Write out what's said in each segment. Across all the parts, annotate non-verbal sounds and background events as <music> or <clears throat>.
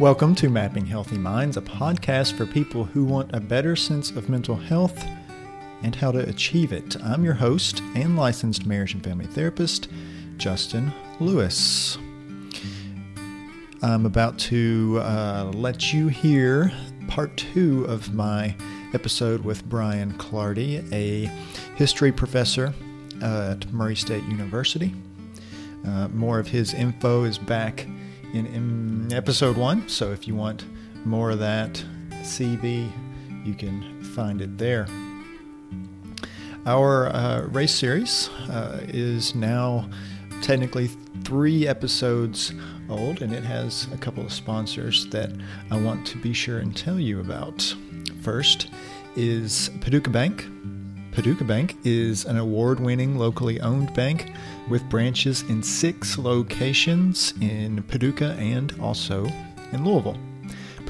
Welcome to Mapping Healthy Minds, a podcast for people who want a better sense of mental health and how to achieve it. I'm your host and licensed marriage and family therapist, Justin Lewis. I'm about to uh, let you hear part two of my episode with Brian Clardy, a history professor at Murray State University. Uh, more of his info is back in, in episode one, so if you want more of that CB, you can find it there. Our uh, race series uh, is now technically three episodes old, and it has a couple of sponsors that I want to be sure and tell you about. First is Paducah Bank. Paducah Bank is an award winning locally owned bank with branches in six locations in Paducah and also in Louisville.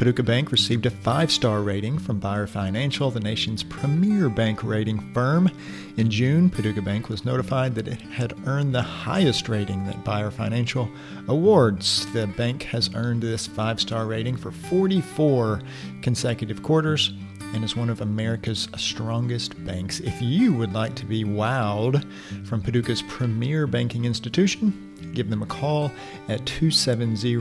Paducah Bank received a five star rating from Bauer Financial, the nation's premier bank rating firm. In June, Paducah Bank was notified that it had earned the highest rating that Bauer Financial awards. The bank has earned this five star rating for 44 consecutive quarters and is one of America's strongest banks. If you would like to be wowed from Paducah's premier banking institution, give them a call at 270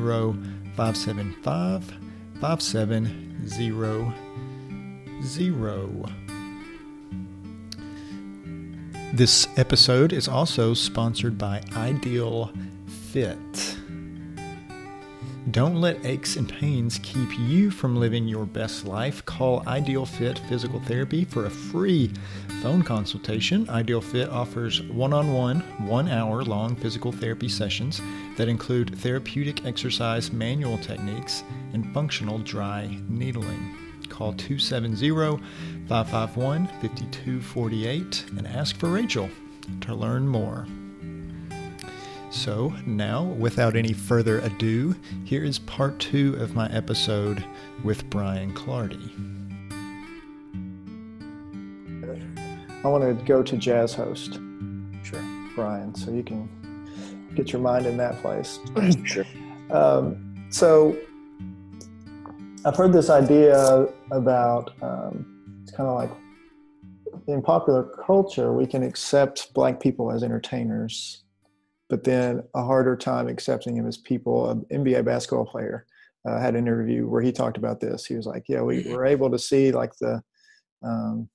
575 5700. This episode is also sponsored by Ideal Fit. Don't let aches and pains keep you from living your best life. Call Ideal Fit Physical Therapy for a free phone consultation. Ideal Fit offers one on one, one hour long physical therapy sessions that include therapeutic exercise manual techniques and functional dry needling. Call 270 551 5248 and ask for Rachel to learn more. So, now, without any further ado, here is part two of my episode with Brian Clardy. I want to go to jazz host. Sure. Brian, so you can get your mind in that place. <clears throat> Sure. Um, so, I've heard this idea about um, it's kind of like in popular culture, we can accept black people as entertainers but then a harder time accepting him as people. An NBA basketball player uh, had an interview where he talked about this. He was like, "Yeah, we were able to see like the, um,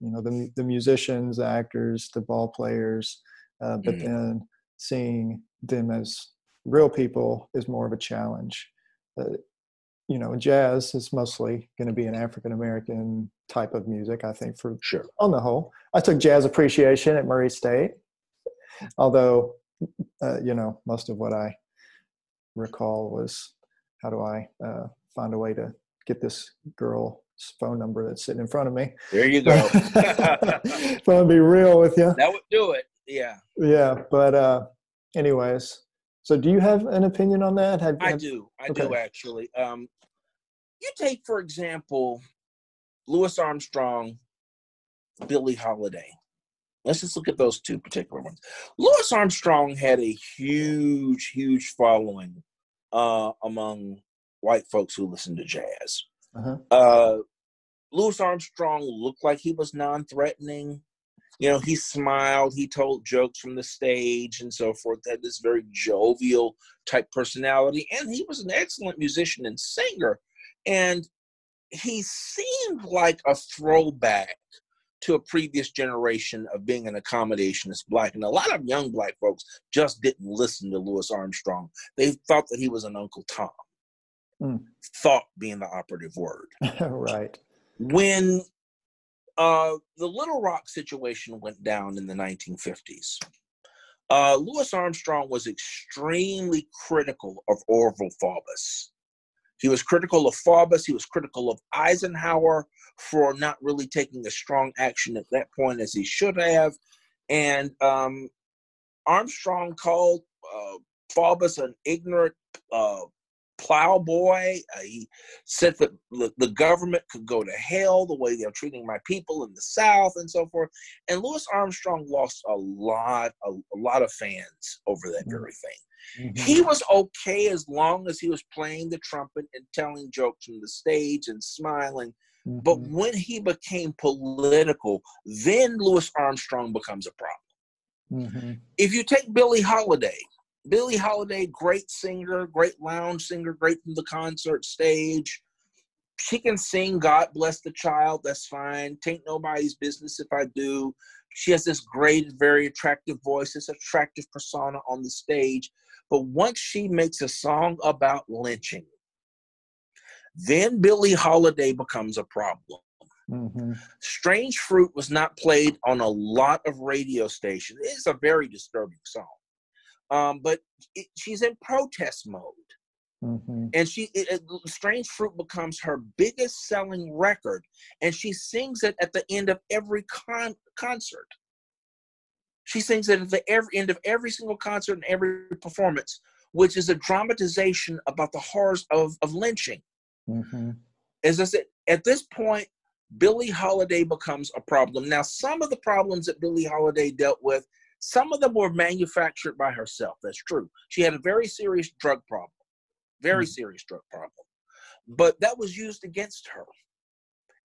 you know, the the musicians, the actors, the ball players, uh, but mm-hmm. then seeing them as real people is more of a challenge." Uh, you know, jazz is mostly going to be an African American type of music, I think, for sure. On the whole, I took jazz appreciation at Murray State, although uh, you know, most of what I recall was how do I uh, find a way to get this girl's phone number that's sitting in front of me. There you go. <laughs> if I'm be real with you, that would do it. Yeah. Yeah, but uh, anyways, so do you have an opinion on that? Have, I do. I okay. do actually. Um, you take for example, Louis Armstrong, Billie Holiday. Let's just look at those two particular ones. Louis Armstrong had a huge, huge following uh, among white folks who listened to jazz. Uh-huh. Uh, Louis Armstrong looked like he was non-threatening. You know, he smiled, he told jokes from the stage and so forth. Had this very jovial type personality, and he was an excellent musician and singer. And he seemed like a throwback to a previous generation of being an accommodationist black. And a lot of young black folks just didn't listen to Louis Armstrong. They thought that he was an Uncle Tom. Mm. Thought being the operative word. <laughs> right. When uh, the Little Rock situation went down in the 1950s, uh, Louis Armstrong was extremely critical of Orval Faubus. He was critical of Faubus. He was critical of Eisenhower for not really taking a strong action at that point as he should have. And um, Armstrong called uh, Faubus an ignorant uh, plowboy. Uh, he said that the, the, government could go to hell the way they're treating my people in the South and so forth. And Louis Armstrong lost a lot, a, a lot of fans over that mm-hmm. very thing. Mm-hmm. He was okay as long as he was playing the trumpet and telling jokes from the stage and smiling. Mm-hmm. But when he became political, then Louis Armstrong becomes a problem. Mm-hmm. If you take Billie Holiday, Billie Holiday, great singer, great lounge singer, great from the concert stage. She can sing God Bless the Child, that's fine. Tain't nobody's business if I do. She has this great, very attractive voice, this attractive persona on the stage. But once she makes a song about lynching, then Billie Holiday becomes a problem. Mm-hmm. Strange Fruit was not played on a lot of radio stations. It's a very disturbing song. Um, but it, she's in protest mode. Mm-hmm. And she, it, it, Strange Fruit becomes her biggest selling record, and she sings it at the end of every con- concert. She sings it at the every end of every single concert and every performance, which is a dramatization about the horrors of, of lynching. Mm-hmm. As I said, at this point, Billie Holiday becomes a problem. Now, some of the problems that Billie Holiday dealt with, some of them were manufactured by herself. That's true. She had a very serious drug problem, very mm-hmm. serious drug problem, but that was used against her.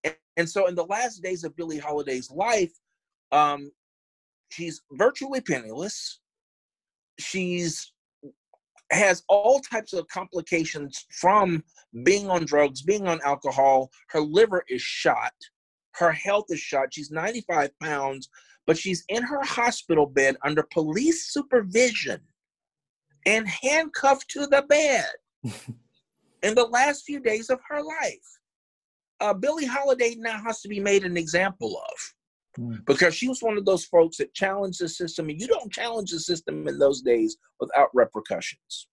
And, and, so, in the last days of Billie Holiday's life, um, she's virtually penniless. She's has all types of complications from being on drugs, being on alcohol. Her liver is shot. Her health is shot. She's 95 pounds, but she's in her hospital bed under police supervision and handcuffed to the bed <laughs> in the last few days of her life. Uh, Billie Holiday now has to be made an example of. Hmm. because she was one of those folks that challenged the system and you don't challenge the system in those days without repercussions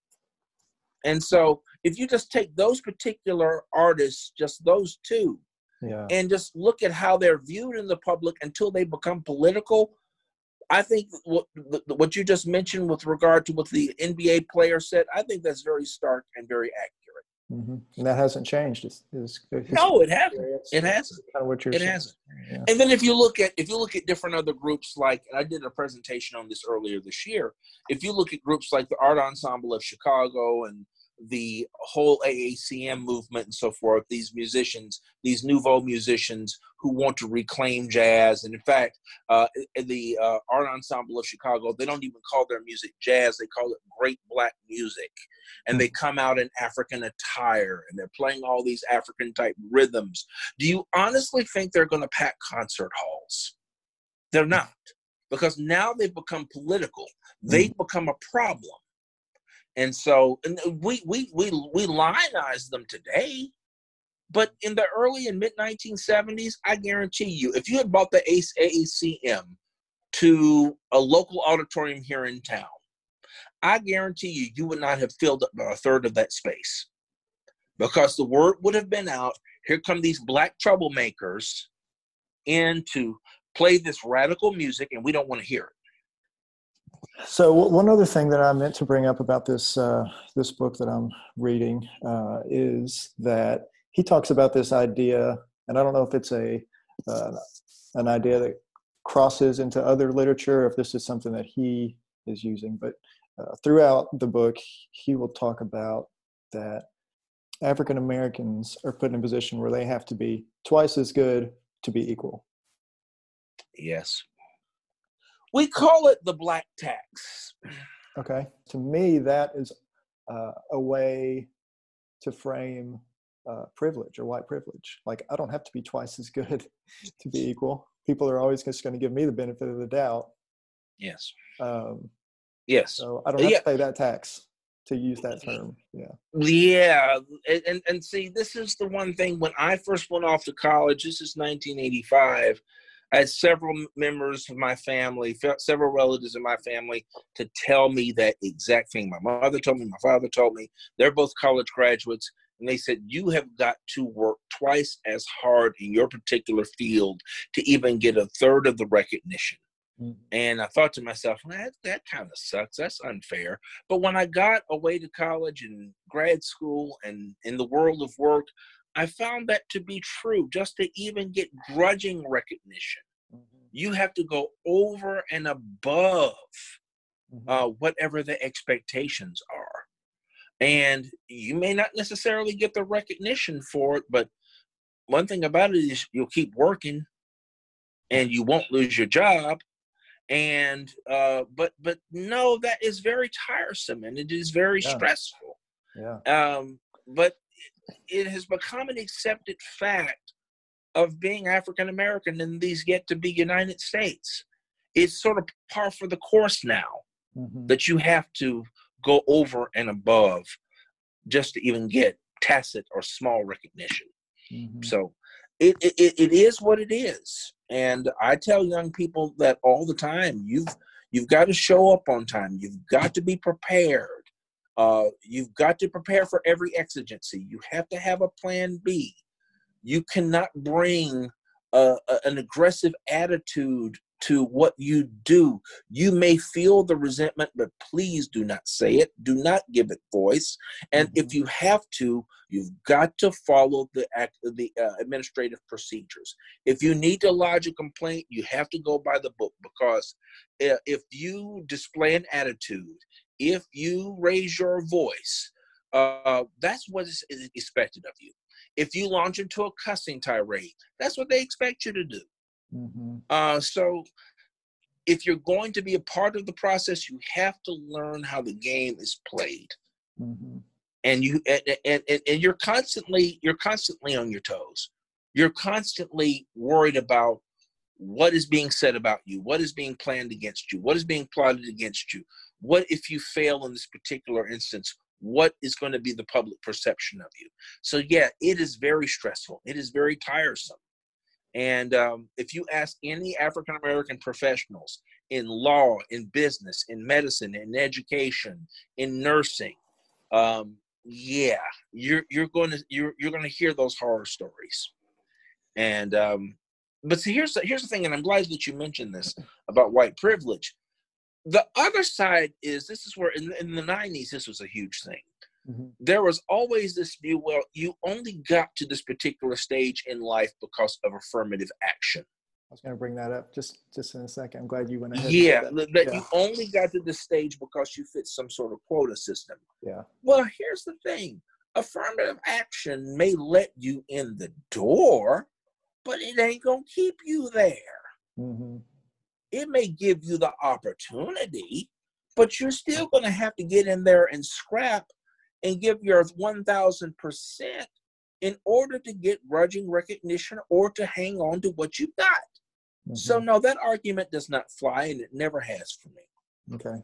and so if you just take those particular artists just those two yeah. and just look at how they're viewed in the public until they become political i think what what you just mentioned with regard to what the nba player said i think that's very stark and very accurate Mm-hmm. And that hasn't changed. It's, it's, it's no, it hasn't. It hasn't. Kind of what you're it saying. hasn't. Yeah. And then if you look at if you look at different other groups, like I did a presentation on this earlier this year. If you look at groups like the Art Ensemble of Chicago and the whole AACM movement and so forth, these musicians, these nouveau musicians who want to reclaim jazz. And in fact, uh, the uh, Art Ensemble of Chicago, they don't even call their music jazz, they call it great black music. And they come out in African attire and they're playing all these African type rhythms. Do you honestly think they're going to pack concert halls? They're not. Because now they've become political. They've mm. become a problem and so and uh, we we we we lionize them today. But in the early and mid 1970s, I guarantee you, if you had bought the ACE AACM to a local auditorium here in town, I guarantee you, you would not have filled up a third of that space because the word would have been out. Here come these black troublemakers in to play this radical music, and we don't want to hear it. So one other thing that I meant to bring up about this uh, this book that I'm reading uh, is that he talks about this idea, and I don't know if it's a uh, an idea that crosses into other literature, if this is something that he is using, but uh, throughout the book, he will talk about that African Americans are put in a position where they have to be twice as good to be equal. Yes. We call it the black tax. Okay. To me, that is uh, a way to frame uh, privilege or white privilege. Like, I don't have to be twice as good <laughs> to be equal. People are always just going to give me the benefit of the doubt. Yes. Um, yes. So I don't have yeah. to pay that tax to use that term. Yeah. Yeah. And, and see, this is the one thing when I first went off to college, this is 1985. I had several members of my family, several relatives in my family, to tell me that exact thing. My mother told me, my father told me. They're both college graduates, and they said you have got to work twice as hard in your particular field to even get a third of the recognition. Mm-hmm. And I thought to myself, well, that, that kind of sucks. That's unfair. But when I got away to college and grad school and in the world of work, I found that to be true. Just to even get grudging recognition, mm-hmm. you have to go over and above mm-hmm. uh, whatever the expectations are. And you may not necessarily get the recognition for it, but one thing about it is you'll keep working and you won't lose your job and uh but but no that is very tiresome and it is very yeah. stressful yeah um but it has become an accepted fact of being African American in these yet to be United States. It's sort of par for the course now mm-hmm. that you have to go over and above just to even get tacit or small recognition. Mm-hmm. So it, it, it is what it is. And I tell young people that all the time. You've you've got to show up on time. You've got to be prepared. Uh, you've got to prepare for every exigency. You have to have a plan B. You cannot bring an aggressive attitude to what you do. You may feel the resentment, but please do not say it. Do not give it voice. And mm-hmm. if you have to, you've got to follow the the uh, administrative procedures. If you need to lodge a complaint, you have to go by the book because uh, if you display an attitude, if you raise your voice, uh, that's what is expected of you. If you launch into a cussing tirade, that's what they expect you to do. Mm-hmm. Uh, so, if you're going to be a part of the process, you have to learn how the game is played. Mm-hmm. And you and, and, and you're constantly you're constantly on your toes. You're constantly worried about what is being said about you, what is being planned against you, what is being plotted against you, what if you fail in this particular instance? What is going to be the public perception of you? So, yeah, it is very stressful. It is very tiresome. And um, if you ask any African American professionals in law, in business, in medicine, in education, in nursing, um, yeah, you're you're going to you're you're going to hear those horror stories. And um, but see, here's the, here's the thing, and I'm glad that you mentioned this about white privilege the other side is this is where in, in the 90s this was a huge thing mm-hmm. there was always this view well you only got to this particular stage in life because of affirmative action I was going to bring that up just just in a second. I'm glad you went ahead. Yeah, that, that yeah. you only got to this stage because you fit some sort of quota system. Yeah. Well, here's the thing: affirmative action may let you in the door, but it ain't gonna keep you there. Mm-hmm it may give you the opportunity, but you're still going to have to get in there and scrap and give your 1000% in order to get grudging recognition or to hang on to what you've got. Mm-hmm. So, no, that argument does not fly and it never has for me. Okay.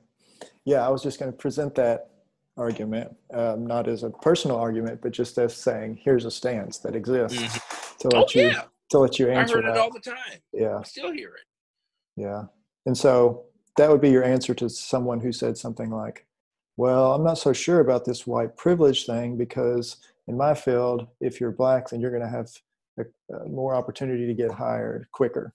Yeah, I was just going to present that argument, um, not as a personal argument, but just as saying, here's a stance that exists mm-hmm. to let oh, you yeah. to let you answer. I heard that. it all the time. Yeah, I still hear it. Yeah. And so that would be your answer to someone who said something like, well, I'm not so sure about this white privilege thing because in my field, if you're black, then you're going to have a, a more opportunity to get hired quicker.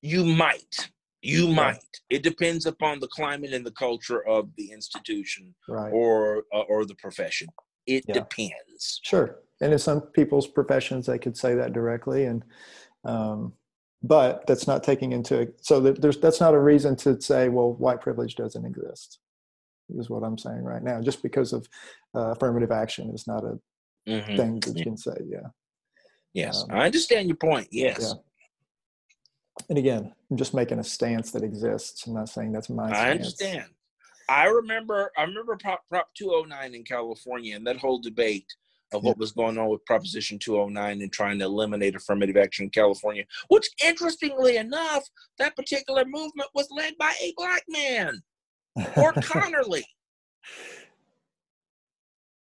You might. You yeah. might. It depends upon the climate and the culture of the institution right. or uh, or the profession. It yeah. depends. Sure. And in some people's professions, they could say that directly, and um, but that's not taking into so there's that's not a reason to say well white privilege doesn't exist is what i'm saying right now just because of uh, affirmative action is not a mm-hmm. thing that you can say yeah. Yes um, i understand your point yes. yeah. and again i'm just making a stance that exists. I'm not saying that's my i understand. I remember i remember prop, prop 209 in california and that whole debate of what was going on with Proposition 209 and trying to eliminate affirmative action in California, which, interestingly enough, that particular movement was led by a black man, Ward <laughs> Connerly.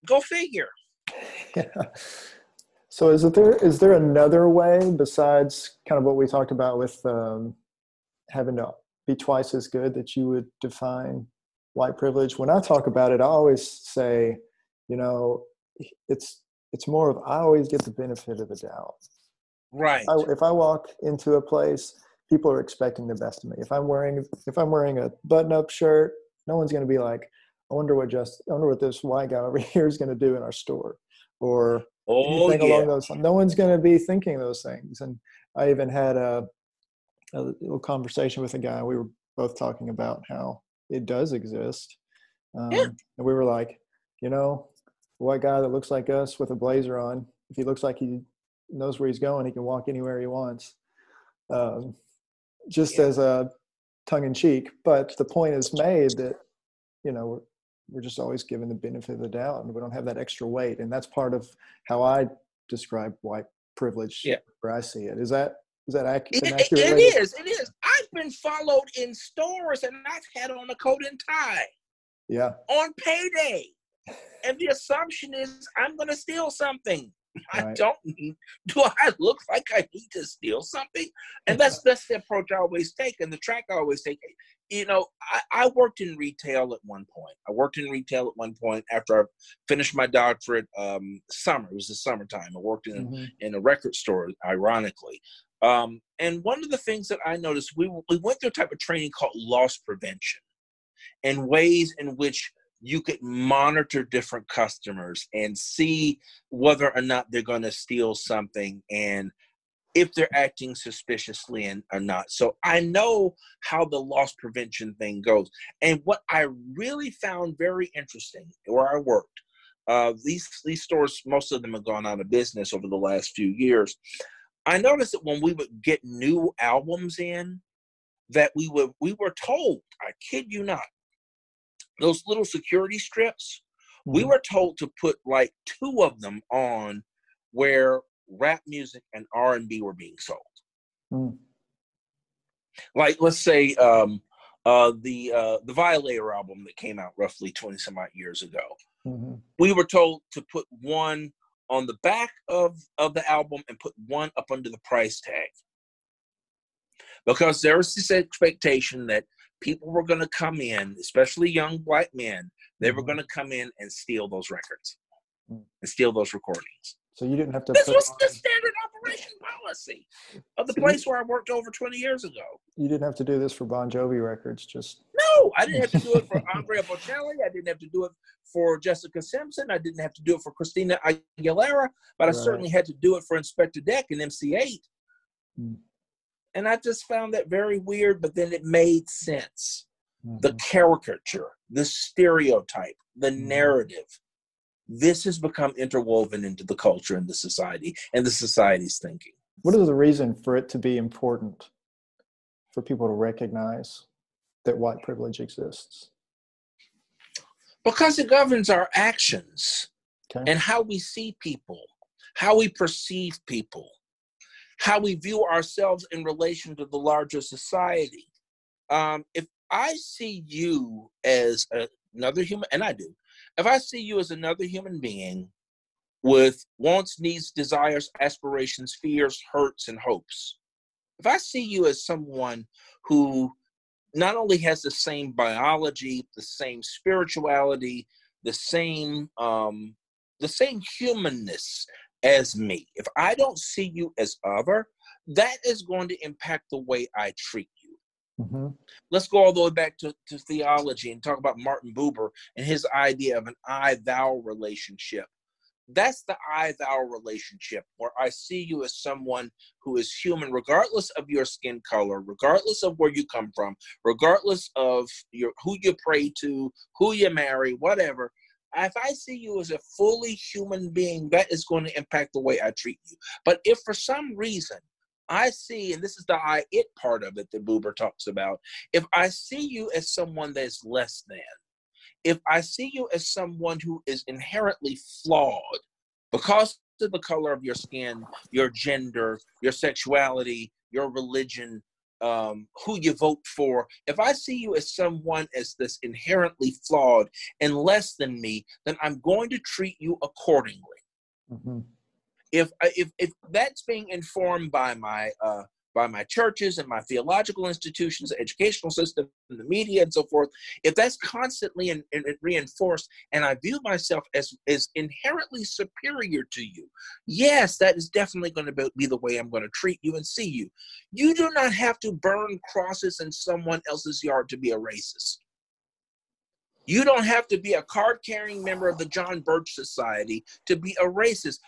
Go figure. Yeah. So is there is there another way besides kind of what we talked about with um, having to be twice as good that you would define white privilege? When I talk about it, I always say, you know, it's it's more of I always get the benefit of the doubt. Right. I, if I walk into a place, people are expecting the best of me. If I'm wearing if I'm wearing a button-up shirt, no one's going to be like, I wonder what just I wonder what this white guy over <laughs> here is going to do in our store, or oh, anything yeah. along those. No one's going to be thinking those things. And I even had a, a little conversation with a guy. We were both talking about how it does exist. Um, Yeah. And we were like, you know, white guy that looks like us with a blazer on, if he looks like he knows where he's going, he can walk anywhere he wants. Um, just Yeah. as a tongue in cheek. But the point is made that, you know, we're, we're just always given the benefit of the doubt and we don't have that extra weight. And that's part of how I describe white privilege Yeah. where I see it. Is that, is that ac- It, accurate? It, it is. It is. I've been followed in stores and I've had on a coat and tie Yeah. on payday. And the assumption is I'm going to steal something. I don't do I look like I need to steal something? And that's <laughs> that's the approach I always take and the track I always take. You know, I, I worked in retail at one point. I worked in retail at one point after I finished my doctorate um summer. It was the summertime. I worked in Mhm. in a record store, ironically. Um, and one of the things that I noticed, we, we went through a type of training called loss prevention and ways in which you could monitor different customers and see whether or not they're going to steal something and if they're acting suspiciously and or not. So I know how the loss prevention thing goes. And what I really found very interesting where I worked, uh, these these stores, most of them have gone out of business over the last few years. I noticed that when we would get new albums in, that we would we were told, I kid you not, those little security strips, we Mhm. were told to put like two of them on where rap music and R and B were being sold. Mm. Like let's say um uh the uh the Violator album that came out roughly 20 some odd years ago. Mhm. we were told to put one on the back of of the album and put one up under the price tag because there was this expectation that people were going to come in especially young black men they were Mhm. going to come in and steal those records Mm. and steal those recordings So you didn't have to this was on- the standard operation policy of the So you- place where i worked over 20 years ago you didn't have to do this for Bon Jovi records. Just No, I didn't have to do it for Andrea Bocelli. I didn't have to do it for Jessica Simpson. I didn't have to do it for Christina Aguilera, but I Right. certainly had to do it for Inspectah Deck and MC Eiht. Hmm. And I just found that very weird, but then it made sense. The Mhm. caricature, the stereotype, the Mhm. narrative. This has become interwoven into the culture and the society and the society's thinking. what is the reason for it to be important for people to recognize that white privilege exists? Because it governs our actions. Okay. and how we see people, how we perceive people, how we view ourselves in relation to the larger society. Um, if I see you as a, another human, and I do, if I see you as another human being with wants, needs, desires, aspirations, fears, hurts, and hopes, if I see you as someone who not only has the same biology, the same spirituality, the same um, the same humanness as me. If I don't see you as other, that is going to impact the way I treat you. Mhm. Let's go all the way back to, to theology and talk about Martin Buber and his idea of an I thou relationship. That's the I thou relationship where I see you as someone who is human, regardless of your skin color, regardless of where you come from, regardless of your who you pray to, who you marry, whatever if I see you as a fully human being, that is going to impact the way I treat you. But if for some reason I see, and this is the I it part of it that Buber talks about, if I see you as someone that is less than, if I see you as someone who is inherently flawed because of the color of your skin, your gender, your sexuality, your religion, um, who you vote for, if I see you as someone as this inherently flawed and less than me, then I'm going to treat you accordingly. Mhm. If if if that's being informed by my uh, by my churches and my theological institutions, educational system, the media, and so forth, if that's constantly in, in, reinforced, and I view myself as as inherently superior to you, yes, that is definitely going to be the way I'm going to treat you and see you. You do not have to burn crosses in someone else's yard to be a racist. You don't have to be a card carrying member of the John Birch Society to be a racist.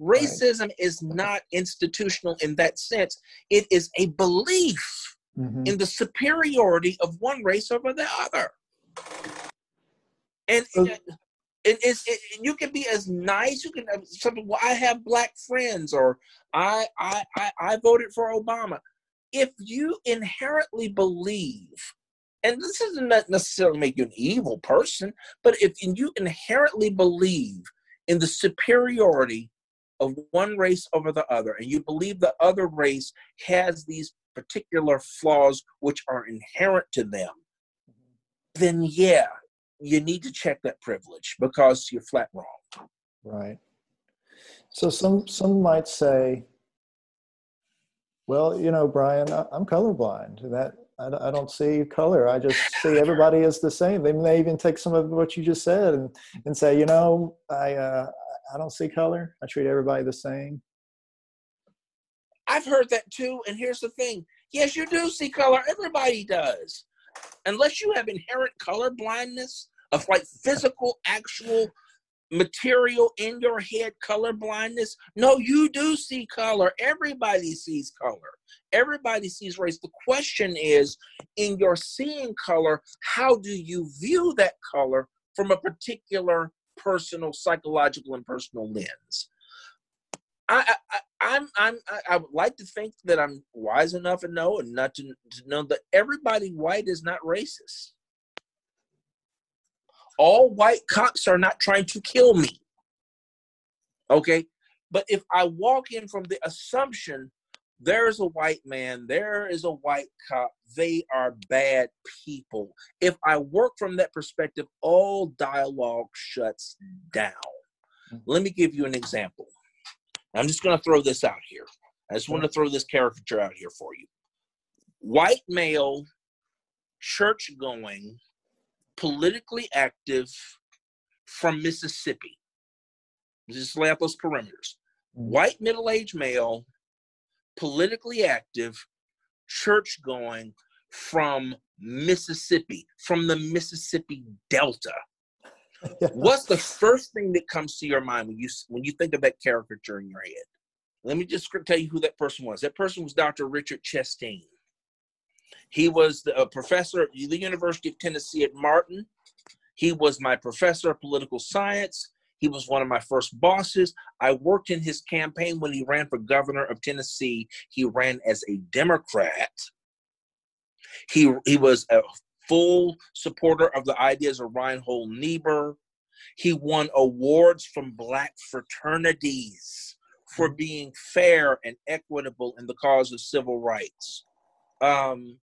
Racism is not institutional in that sense. It is a belief Mhm. in the superiority of one race over the other. And, and it's it, you can be as nice. You can have something. Well, I have black friends, or I, I I I voted for Obama. If you inherently believe, and this doesn't necessarily make you an evil person, but if you inherently believe in the superiority of one race over the other, and you believe the other race has these particular flaws which are inherent to them, then yeah, you need to check that privilege because you're flat wrong. Right. So some some might say, well, you know, Brian, I'm colorblind. That I don't see color. I just see <laughs> everybody as the same. They may even take some of what you just said and, and say, you know, I uh, I don't see color. I treat everybody the same. I've heard that too. And here's the thing yes, you do see color. Everybody does. Unless you have inherent color blindness of like physical, actual material in your head color blindness no you do see color everybody sees color everybody sees race the question is in your seeing color how do you view that color from a particular personal, psychological, and personal lens. I, I, I'm, I'm, I would like to think that I'm wise enough to know and not to, to know that everybody white is not racist. All white cops are not trying to kill me. Okay, but if I walk in from the assumption there's a white man, there is a white cop, they are bad people. If I work from that perspective, all dialogue shuts down. Mm-hmm. Let me give you an example. I'm just going to throw this out here. I just want to throw this caricature out here for you. White male, church going, politically active from Mississippi. Just lay out those perimeters. Mm-hmm. White middle aged male, politically active, church going from Mississippi, from the Mississippi Delta. <laughs> What's the first thing that comes to your mind when you when you think of that caricature in your head? Let me just tell you who that person was. That person was Dr. Richard Chastain. He was the, a professor at the University of Tennessee at Martin. He was my professor of political science. He was one of my first bosses. I worked in his campaign when he ran for governor of Tennessee. He ran as a Democrat. He, he was a full supporter of the ideas of Reinhold Niebuhr. He won awards from black fraternities for mm-hmm. being fair and equitable in the cause of civil rights. Um,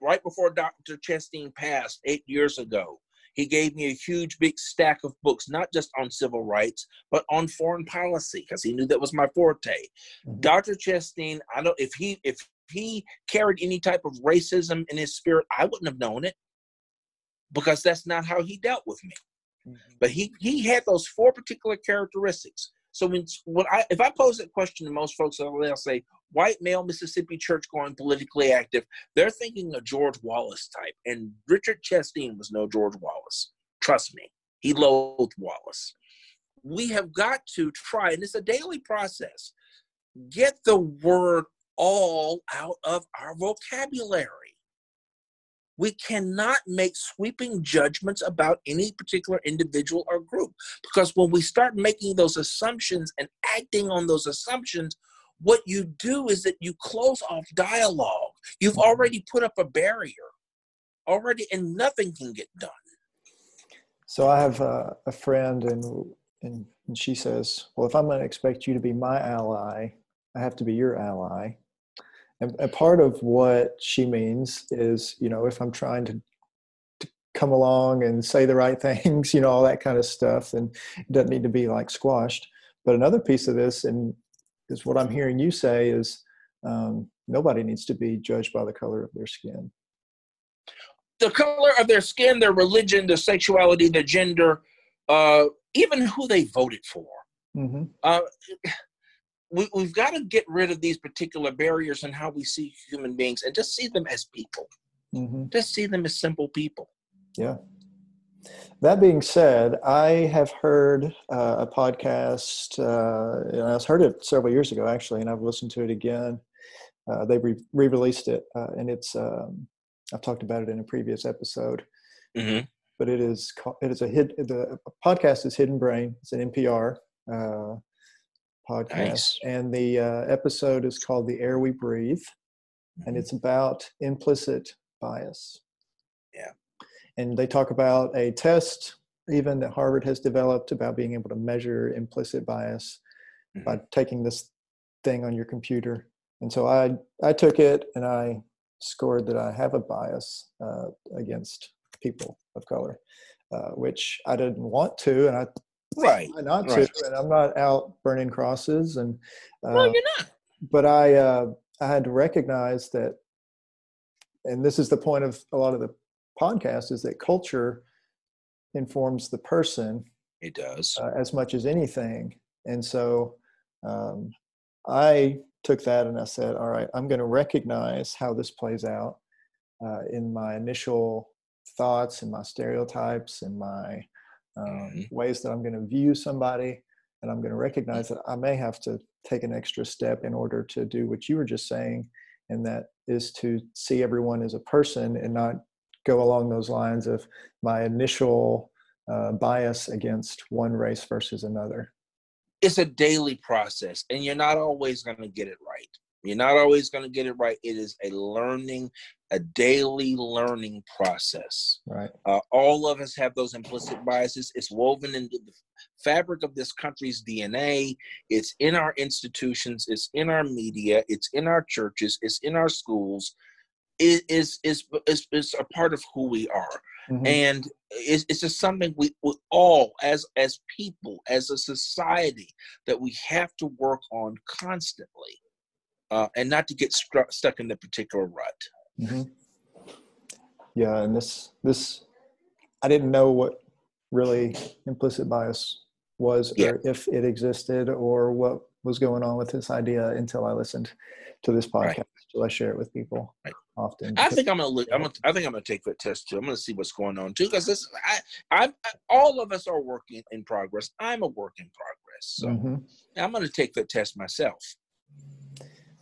right before Dr. Chastain passed eight years ago, he gave me a huge big stack of books, not just on civil rights, but on foreign policy, because he knew that was my forte. Mm-hmm. Dr. Chastain, I don't if he if he carried any type of racism in his spirit, I wouldn't have known it because that's not how he dealt with me. Mm-hmm. But he he had those four particular characteristics. So when, when I if I pose that question to most folks, they'll say, white male Mississippi church going politically active, they're thinking a George Wallace type. And Richard Chastain was no George Wallace. Trust me, he loathed Wallace. We have got to try, and it's a daily process, get the word all out of our vocabulary. We cannot make sweeping judgments about any particular individual or group because when we start making those assumptions and acting on those assumptions, what you do is that you close off dialogue. You've already put up a barrier already, and nothing can get done. So I have a, a friend, and, and and she says, "Well, if I'm going to expect you to be my ally, I have to be your ally." And, and part of what she means is, you know, if I'm trying to to come along and say the right <laughs> things, you know, all that kind of stuff, and it doesn't need to be like squashed. But another piece of this, and is what I'm hearing you say is um, nobody needs to be judged by the color of their skin. The color of their skin, their religion, their sexuality, their gender, uh, even who they voted for. Mm-hmm. Uh, we, we've got to get rid of these particular barriers in how we see human beings and just see them as people. Mm-hmm. Just see them as simple people. Yeah. That being said, I have heard uh, a podcast, uh, and I heard it several years ago actually, and I've listened to it again. Uh, they re released it, uh, and it's, um, I've talked about it in a previous episode. Mm-hmm. but it is it is a hit. The podcast is Hidden Brain. It's an NPR uh, podcast, nice. and the uh, episode is called "The Air We Breathe," mm-hmm. and it's about implicit bias. Yeah, and they talk about a test even that Harvard has developed about being able to measure implicit bias mm-hmm. by taking this thing on your computer. And so I I took it and I scored that I have a bias uh, against people of color, uh, which I didn't want to, and I right not right. to, and I'm not out burning crosses, and uh, no, you're not. But I uh, I had to recognize that, and this is the point of a lot of the podcast is that culture informs the person. It does uh, as much as anything, and so um, I took that and I said, all right, I'm going to recognize how this plays out uh, in my initial thoughts and my stereotypes and my um, mm-hmm. ways that I'm going to view somebody. And I'm going to recognize that I may have to take an extra step in order to do what you were just saying. And that is to see everyone as a person and not go along those lines of my initial uh, bias against one race versus another it's a daily process and you're not always going to get it right you're not always going to get it right. It is a learning a daily learning process. Right. Uh, all of us have those implicit biases. It's woven into the fabric of this country's dna it's in our institutions. It's in our media. It's in our churches. It's in our schools. It is is is, is a part of who we are. Mm-hmm. And it's, it's just something we, we all, as as people, as a society, that we have to work on constantly, uh, and not to get struck, stuck in the particular rut. Mm-hmm. Yeah, and this this I didn't know what really implicit bias was, yeah. or if it existed, or what was going on with this idea until I listened to this podcast. Right. So I share it with people. Right often. I think I'm gonna look. I'm gonna, I think I'm gonna take that test too. I'm gonna see what's going on too, because this. I, I'm. I, all of us are working in progress. I'm a work in progress, so mm-hmm. I'm gonna take the test myself.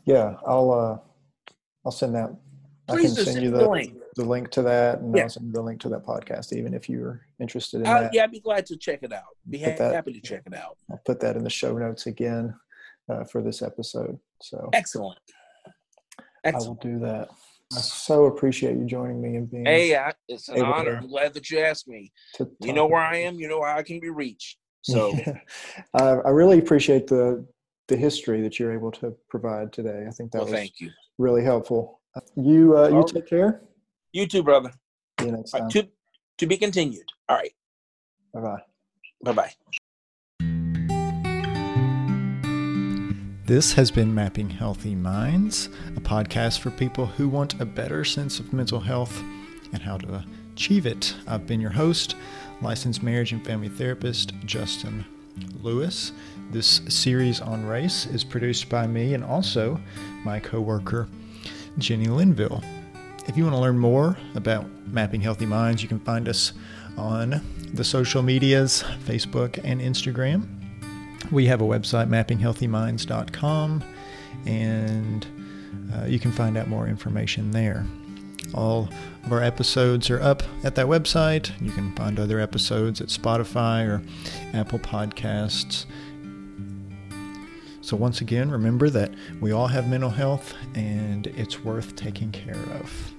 Yeah, I'll. uh I'll send that. Please I can send you the, the, link. the link to that, and yeah. I'll send you the link to that podcast, even if you're interested in uh, that. Yeah, I'd be glad to check it out. Be ha- that, happy to check it out. I'll put that in the show notes again uh, for this episode. So excellent. Excellent. I will do that. I so appreciate you joining me and being. Hey, I, it's an honor. I'm glad that you asked me. You know where I am. You know how I can be reached. <laughs> So, I, I really appreciate the the history that you're able to provide today. I think that well, was thank you. really helpful. You uh, you right. take care. You too, brother. See you next time. Right, to to be continued. All right. Bye bye. Bye bye. This has been Mapping Healthy Minds, a podcast for people who want a better sense of mental health and how to achieve it. I've been your host, licensed marriage and family therapist Justin Lewis. This series on race is produced by me and also my coworker Jenny Linville. If you want to learn more about Mapping Healthy Minds, you can find us on the social medias, Facebook and Instagram. We have a website, mappinghealthyminds.com, and uh, you can find out more information there. All of our episodes are up at that website. You can find other episodes at Spotify or Apple Podcasts. So, once again, remember that we all have mental health and it's worth taking care of.